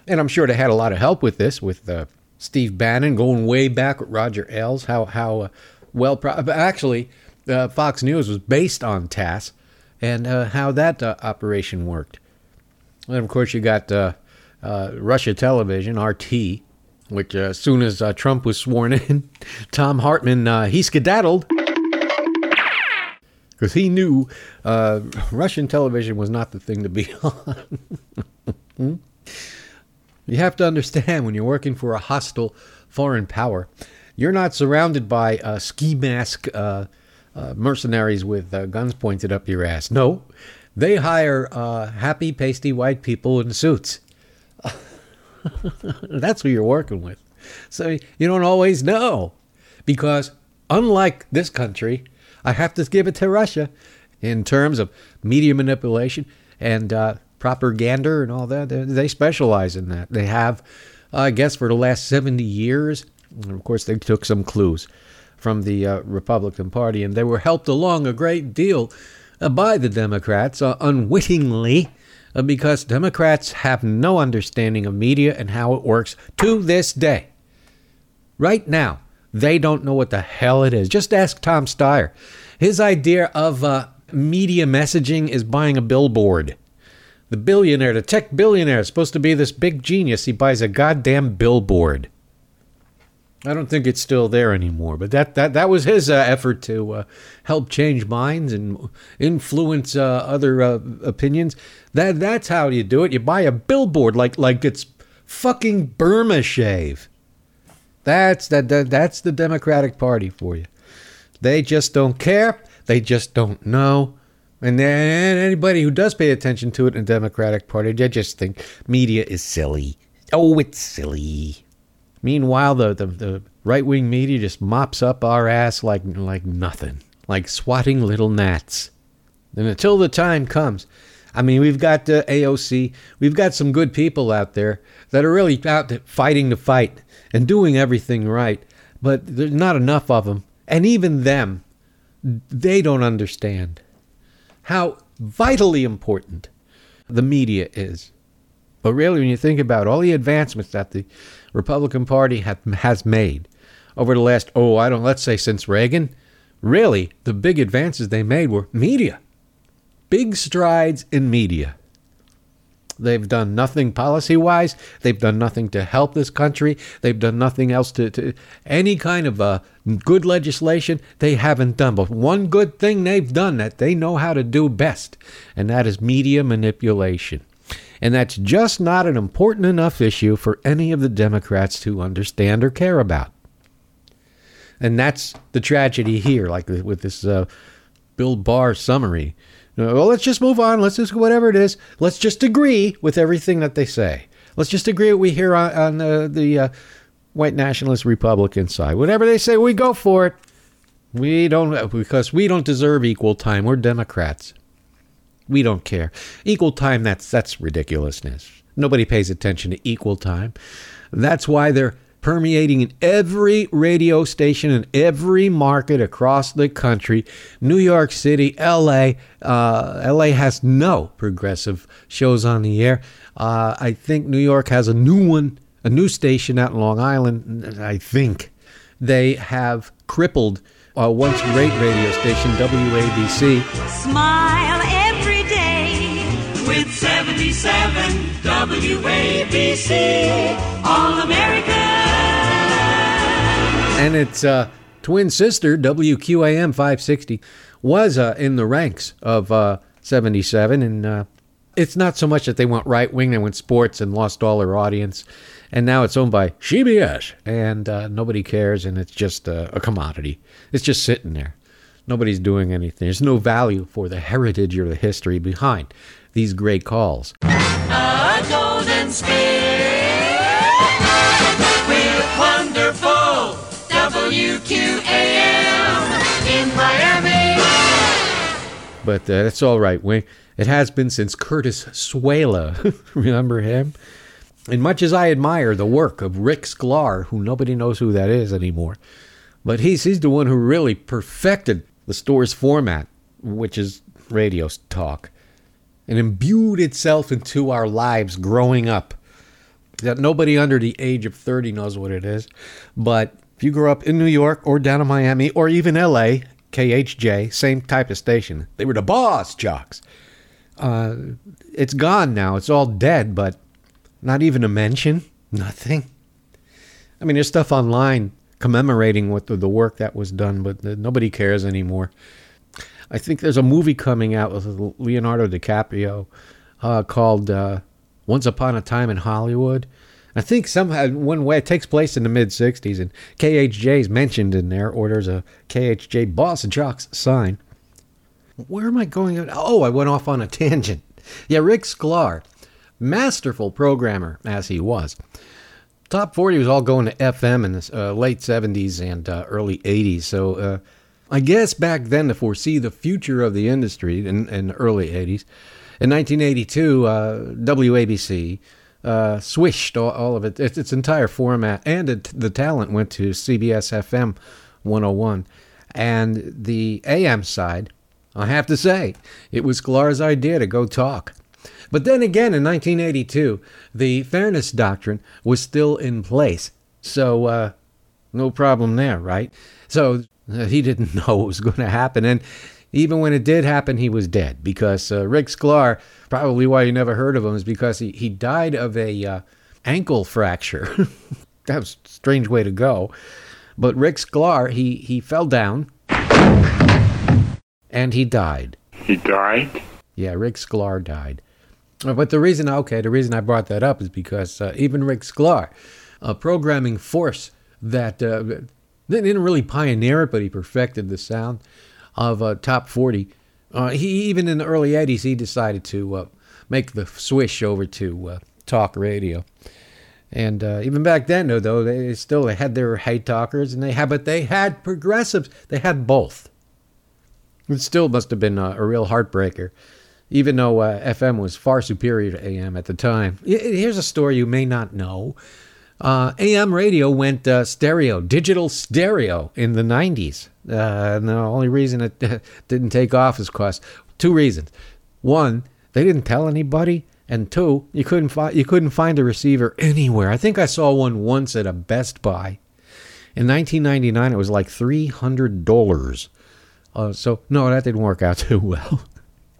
and I'm sure they had a lot of help with this, with uh, Steve Bannon going way back with Roger Ailes. How how uh, well, pro- actually, Fox News was based on TASS and uh, how that uh, operation worked. And of course, you got uh, uh Russia Television, RT, which uh, as soon as uh, Trump was sworn in, Thom Hartmann, he skedaddled. Because he knew Russian television was not the thing to be on. you have to understand when you're working for a hostile foreign power, you're not surrounded by ski mask uh, mercenaries with uh, guns pointed up your ass. No, they hire uh, happy, pasty white people in suits. That's who you're working with. So you don't always know. Because unlike this country, I have to give it to Russia in terms of media manipulation and uh, propaganda and all that. They specialize in that. They have, I guess, for the last 70 years. And of course, they took some clues from the uh, Republican Party, and they were helped along a great deal uh, by the Democrats uh, unwittingly uh, because Democrats have no understanding of media and how it works to this day. Right now, they don't know what the hell it is. Just ask Tom Steyer. His idea of uh, media messaging is buying a billboard. The billionaire, the tech billionaire, is supposed to be this big genius. He buys a goddamn billboard. I don't think it's still there anymore, but that that that was his uh, effort to uh, help change minds and influence uh, other uh, opinions. That that's how you do it. You buy a billboard like like it's fucking Burma shave. That's that, that that's the Democratic Party for you. They just don't care. They just don't know. And then anybody who does pay attention to it in the Democratic Party, they just think media is silly. Oh, it's silly. Meanwhile, the, the, the right wing media just mops up our ass like, like nothing, like swatting little gnats. And until the time comes, I mean, we've got uh, AOC, we've got some good people out there that are really out fighting the fight and doing everything right, but there's not enough of them. And even them, they don't understand how vitally important the media is. But really, when you think about all the advancements that the Republican Party have, has made over the last, oh, I don't, let's say since Reagan, really, the big advances they made were media. Big strides in media. They've done nothing policy wise. They've done nothing to help this country. They've done nothing else to, to any kind of uh, good legislation. They haven't done. But one good thing they've done that they know how to do best, and that is media manipulation. And that's just not an important enough issue for any of the Democrats to understand or care about. And that's the tragedy here, like with this uh, Bill Barr summary. Uh, well, let's just move on. Let's just whatever it is. Let's just agree with everything that they say. Let's just agree what we hear on, on uh, the uh, white nationalist Republican side. Whatever they say, we go for it. We don't because we don't deserve equal time. We're Democrats. We don't care. Equal time. That's that's ridiculousness. Nobody pays attention to equal time. That's why they're permeating in every radio station in every market across the country. New York City, LA. Uh, LA has no progressive shows on the air. Uh, I think New York has a new one, a new station out in Long Island. I think they have crippled a once great radio station, WABC. Smile 77 WABC All and its uh, twin sister WQAM 560 was uh, in the ranks of uh, 77 and uh, it's not so much that they went right wing they went sports and lost all their audience. And now it's owned by CBS and uh, nobody cares. And it's just a commodity. It's just sitting there. Nobody's doing anything. There's no value for the heritage or the history behind these great calls. A golden with wonderful. WQAM in Miami. but uh, it's all right. Wing it has been since Curtis Sliwa remember him? And much as i admire the work of rick sklar who nobody knows who that is anymore but he's he's the one who really perfected the store's format which is radio talk and imbued itself into our lives growing up. That nobody under the age of 30 knows what it is but if you grew up in new york or down in miami or even la khj same type of station. They were the boss jocks. Uh, it's gone now. It's all dead but not even a mention. Nothing. I mean there's stuff online commemorating what the, the work that was done but nobody cares anymore I think there's a movie coming out with Leonardo DiCaprio uh, called uh, Once Upon a Time in Hollywood. I think somehow one way it takes place in the mid '60s, and KHJ is mentioned in there, or there's a KHJ Boss Jocks sign. Where am I going? Oh, I went off on a tangent. Yeah, Rick Sklar, masterful programmer as he was. Top 40 was all going to FM in the uh, late 70s and uh, early 80s. So uh, I guess back then to foresee the future of the industry in, in the early 80s, in 1982, uh, WABC uh, swished all, all of it, its, its entire format, and it, the talent went to CBS FM 101. And the AM side, I have to say, it was Sklar's idea to go talk. But then again, in 1982, the fairness doctrine was still in place. So, uh, no problem there, right? So, he didn't know what was going to happen. And even when it did happen, he was dead because uh, Rick Sklar, probably why you never heard of him, is because he, he died of a uh, ankle fracture. that was a strange way to go. But Rick Sklar, he, he fell down and he died. He died? Yeah, Rick Sklar died. Uh, But the reason, okay, the reason I brought that up is because uh, even Rick Sklar, a programming force that uh, didn't really pioneer it, but he perfected the sound of uh, Top 40. Uh, he even in the early 80s, he decided to uh, make the swish over to uh, talk radio. And uh, even back then, though, though they still they had their hate talkers, and they had, but they had progressives. They had both. It still must have been a, a real heartbreaker, even though uh, FM was far superior to AM at the time. Here's a story you may not know. Uh, AM radio went uh, stereo, digital stereo in the 90s. Uh, and the only reason it didn't take off is because two reasons. One, they didn't tell anybody, and two, you couldn't find you couldn't find a receiver anywhere. I think I saw one once at a Best Buy. In 1999, it was like three hundred dollars. Uh, so no, that didn't work out too well.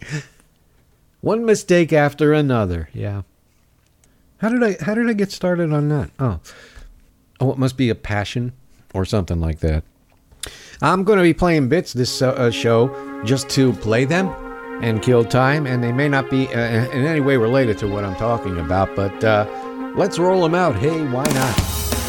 one mistake after another. Yeah. How did I how did I get started on that? Oh, oh, it must be a passion or something like that. I'm going to be playing bits this uh, uh, show just to play them and kill time, and they may not be uh, in any way related to what I'm talking about, but uh, let's roll them out. Hey, why not?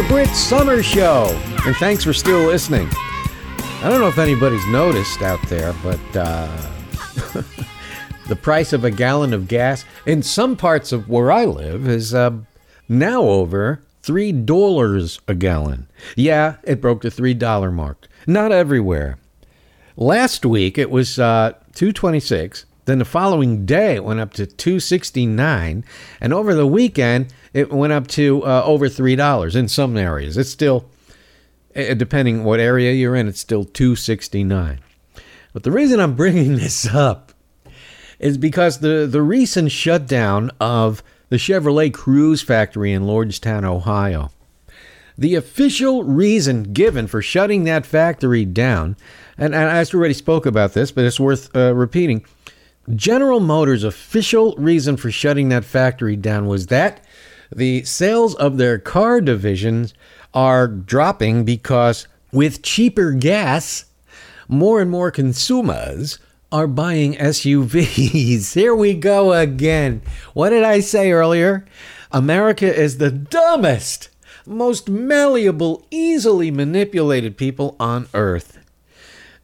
The Brit Somers Show, and thanks for still listening. I don't know if anybody's noticed out there, but uh, the price of a gallon of gas in some parts of where I live is uh, now over three dollars a gallon. Yeah, it broke the three dollar mark. Not everywhere. Last week it was uh, two twenty six. Then the following day it went up to two sixty nine, and over the weekend it went up to uh, over three dollars in some areas. It's still, eh, depending what area you're in, it's still two sixty nine. But the reason I'm bringing this up is because the the recent shutdown of the Chevrolet Cruze factory in Lordstown, Ohio. The official reason given for shutting that factory down, and, and I already spoke about this, but it's worth uh, repeating. General Motors' official reason for shutting that factory down was that the sales of their car divisions are dropping because with cheaper gas, more and more consumers are buying SUVs. Here we go again. What did I say earlier? America is the dumbest, most malleable, easily manipulated people on earth.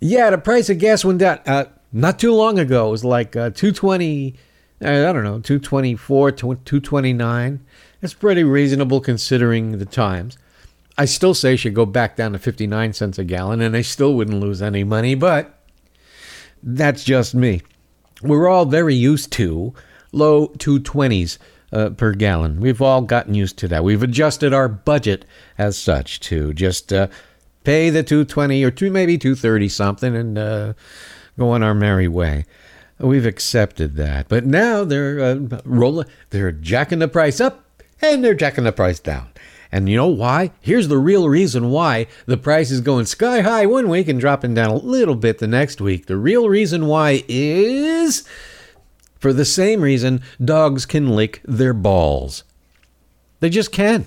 Yeah, the price of gas went down uh, not too long ago. It was like uh, 220, uh, I don't know, 224, 229. That's pretty reasonable considering the times. I still say should go back down to 59 cents a gallon and I still wouldn't lose any money, but that's just me. We're all very used to low 220s uh, per gallon. We've all gotten used to that. We've adjusted our budget as such to just uh, pay the 220 or two, maybe 230 something and uh, go on our merry way. We've accepted that. But now they're uh, rolling, they're jacking the price up and they're jacking the price down. And you know why? Here's the real reason why the price is going sky high one week and dropping down a little bit the next week. The real reason why is for the same reason dogs can lick their balls. They just can.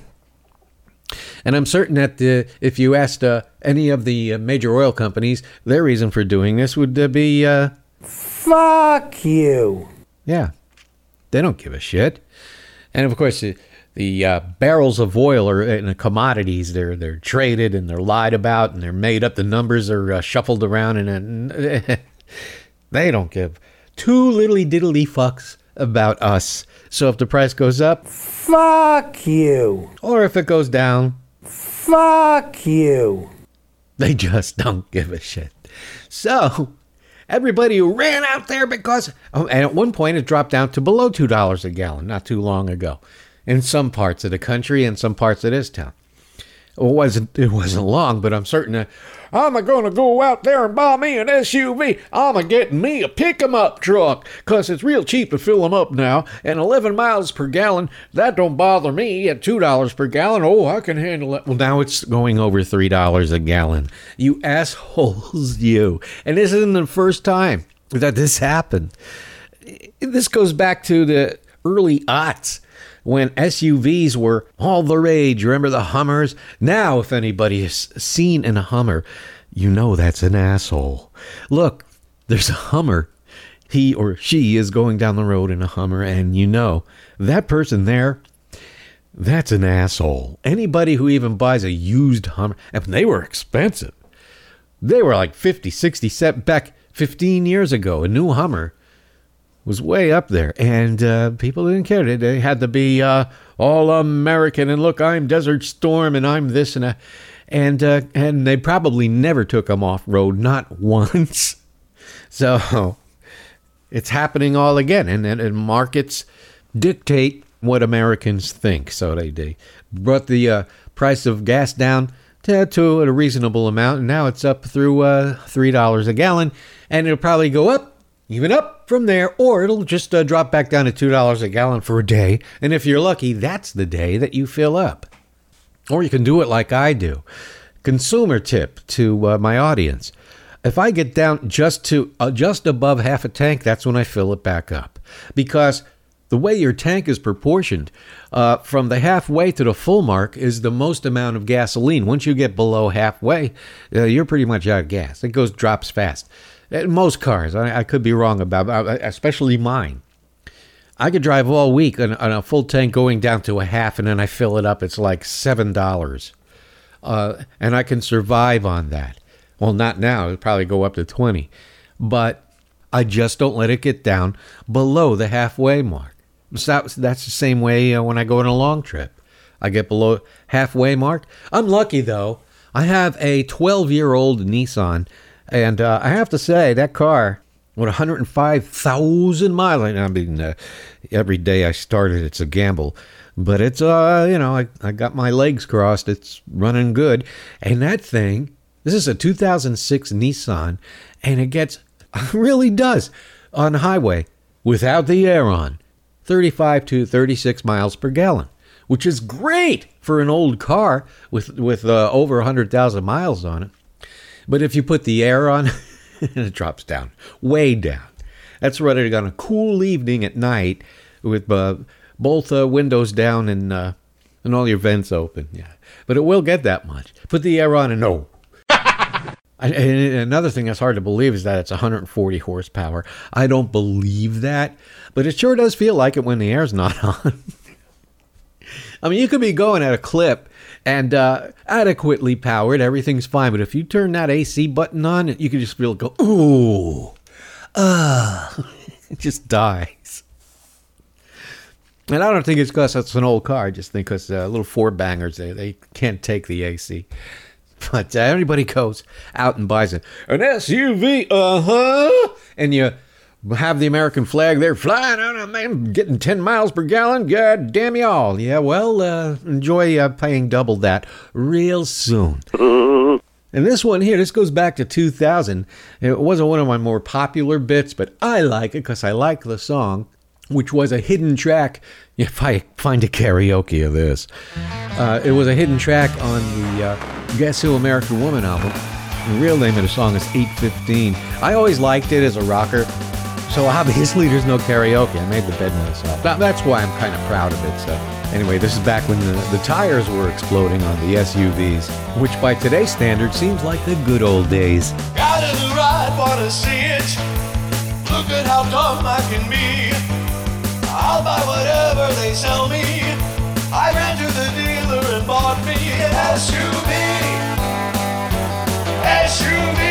And I'm certain that uh, if you asked uh, any of the uh, major oil companies, their reason for doing this would uh, be uh, fuck you. Yeah. They don't give a shit. And of course, uh, the uh, barrels of oil are in the commodities. They're they're traded and they're lied about and they're made up. The numbers are uh, shuffled around and, and they don't give two littly diddly fucks about us. So if the price goes up, fuck you. Or if it goes down, fuck you. They just don't give a shit. So everybody who ran out there because oh, and at one point it dropped down to below two dollars a gallon not too long ago in some parts of the country and some parts of this town. It wasn't it wasn't long, but I'm certain that I'm a gonna go out there and buy me an SUV. I'm a getting me a pick 'em up truck, cause it's real cheap to fill 'em up now, and 11 miles per gallon. That don't bother me at two dollars per gallon. Oh, I can handle it. Well, now it's going over three dollars a gallon. You assholes, you! And this isn't the first time that this happened. This goes back to the early aughts when SUVs were all the rage. Remember the Hummers? Now, if anybody has seen in a Hummer, you know that's an asshole. Look, there's a Hummer. He or she is going down the road in a Hummer, and you know that person there. That's an asshole. Anybody who even buys a used Hummer, and they were expensive. They were like 50, 60, set back 15 years ago. A new Hummer was way up there, and uh, people didn't care. They, had to be uh, all American, and look, I'm Desert Storm, and I'm this and that, and uh, and they probably never took them off road, not once. So it's happening all again, and, and, and markets dictate what Americans think. So they, they brought the uh, price of gas down to, to a reasonable amount, and now it's up through uh, three dollars a gallon, and it'll probably go up even up from there, or it'll just uh, drop back down to $2 a gallon for a day. And if you're lucky, that's the day that you fill up. Or you can do it like I do. Consumer tip to uh, my audience. If I get down just to uh, just above half a tank, that's when I fill it back up. Because the way your tank is proportioned, uh, from the halfway to the full mark is the most amount of gasoline. Once you get below halfway, uh, you're pretty much out of gas. It goes drops fast. Uh, most cars, I, I could be wrong about, uh, especially mine. I could drive all week on, on a full tank going down to a half, and then I fill it up. It's like seven dollars, uh, and I can survive on that. Well, not now. It'll probably go up to twenty, but I just don't let it get down below the halfway mark. So that- that's the same way uh, when I go on a long trip. I get below halfway mark. I'm lucky though. I have a 12 year old Nissan, and uh, I have to say that car with 105,000 miles. I mean, uh, every day I start it, it's a gamble, but it's uh, you know, I, I got my legs crossed. It's running good, and that thing. This is a 2006 Nissan, and it gets really does on highway without the air on, 35 to 36 miles per gallon which is great for an old car with with uh, over 100,000 miles on it. But if you put the air on, it drops down, way down. That's running on a cool evening at night with uh, both uh, windows down and uh, and all your vents open. Yeah, but it will get that much. Put the air on and no. And and another thing that's hard to believe is that it's 140 horsepower. I don't believe that, but it sure does feel like it when the air's not on. I mean, you could be going at a clip and uh, adequately powered, everything's fine. But if you turn that AC button on, you can just feel go, ooh, ah, it just dies. And I don't think it's because it's an old car. I just think because uh, little four bangers, they, they can't take the AC. But uh, everybody goes out and buys it. An SUV, uh huh. And you have the American flag there flying out, man, getting 10 miles per gallon. God damn you all. Yeah, well, uh, enjoy uh, paying double that real soon. And this one here, this goes back to 2000. It wasn't one of my more popular bits, but I like it because I like the song, which was a hidden track. If I find a karaoke of this, uh, it was a hidden track on the uh, Guess Who American Woman album. The real name of the song is 815. I always liked it as a rocker. So obviously there's no karaoke. I made the bed myself. That's why I'm kind of proud of it. So anyway, this is back when the, the tires were exploding on the SUVs, which by today's standards seems like the good old days. Got in the ride, wanna see it. Look at how dumb I can be. I'll buy whatever they sell me. I ran to the dealer and bought me an SUV. SUV. SUV.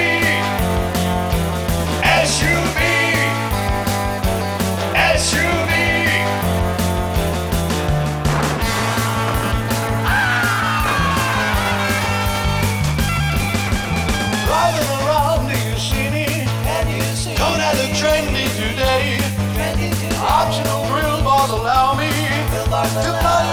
To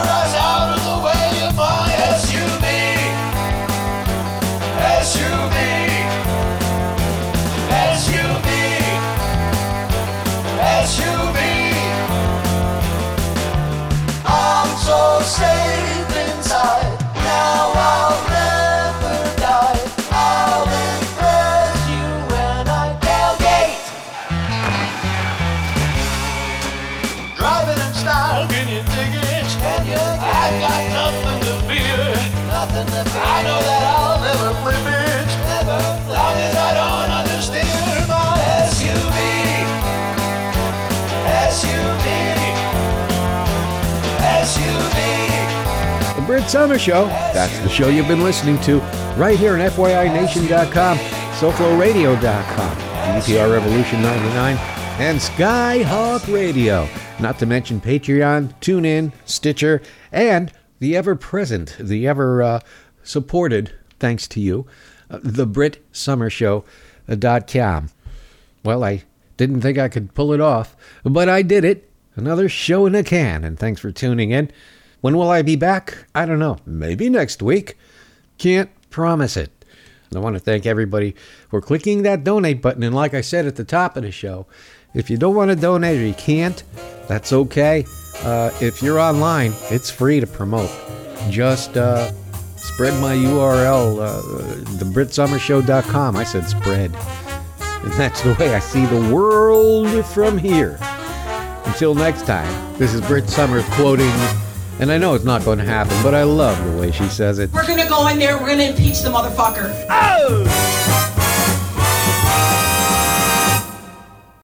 Somers Show. That's the show you've been listening to right here on FYINation.com, SoFloRadio.com, DPR Revolution 99, and Skyhawk Radio. Not to mention Patreon, TuneIn, Stitcher, and the ever present, the ever uh, supported, thanks to you, uh, the Somers Show.com. Well, I didn't think I could pull it off, but I did it. Another show in a can, and thanks for tuning in. When will I be back? I don't know. Maybe next week. Can't promise it. I want to thank everybody for clicking that donate button. And like I said at the top of the show, if you don't want to donate or you can't, that's okay. Uh, if you're online, it's free to promote. Just uh, spread my URL, uh, thebritsomersshow.com. I said spread. And that's the way I see the world from here. Until next time, this is Brit Somers quoting, and I know it's not going to happen, but I love the way she says it. We're gonna go in there, we're gonna impeach the motherfucker. Oh!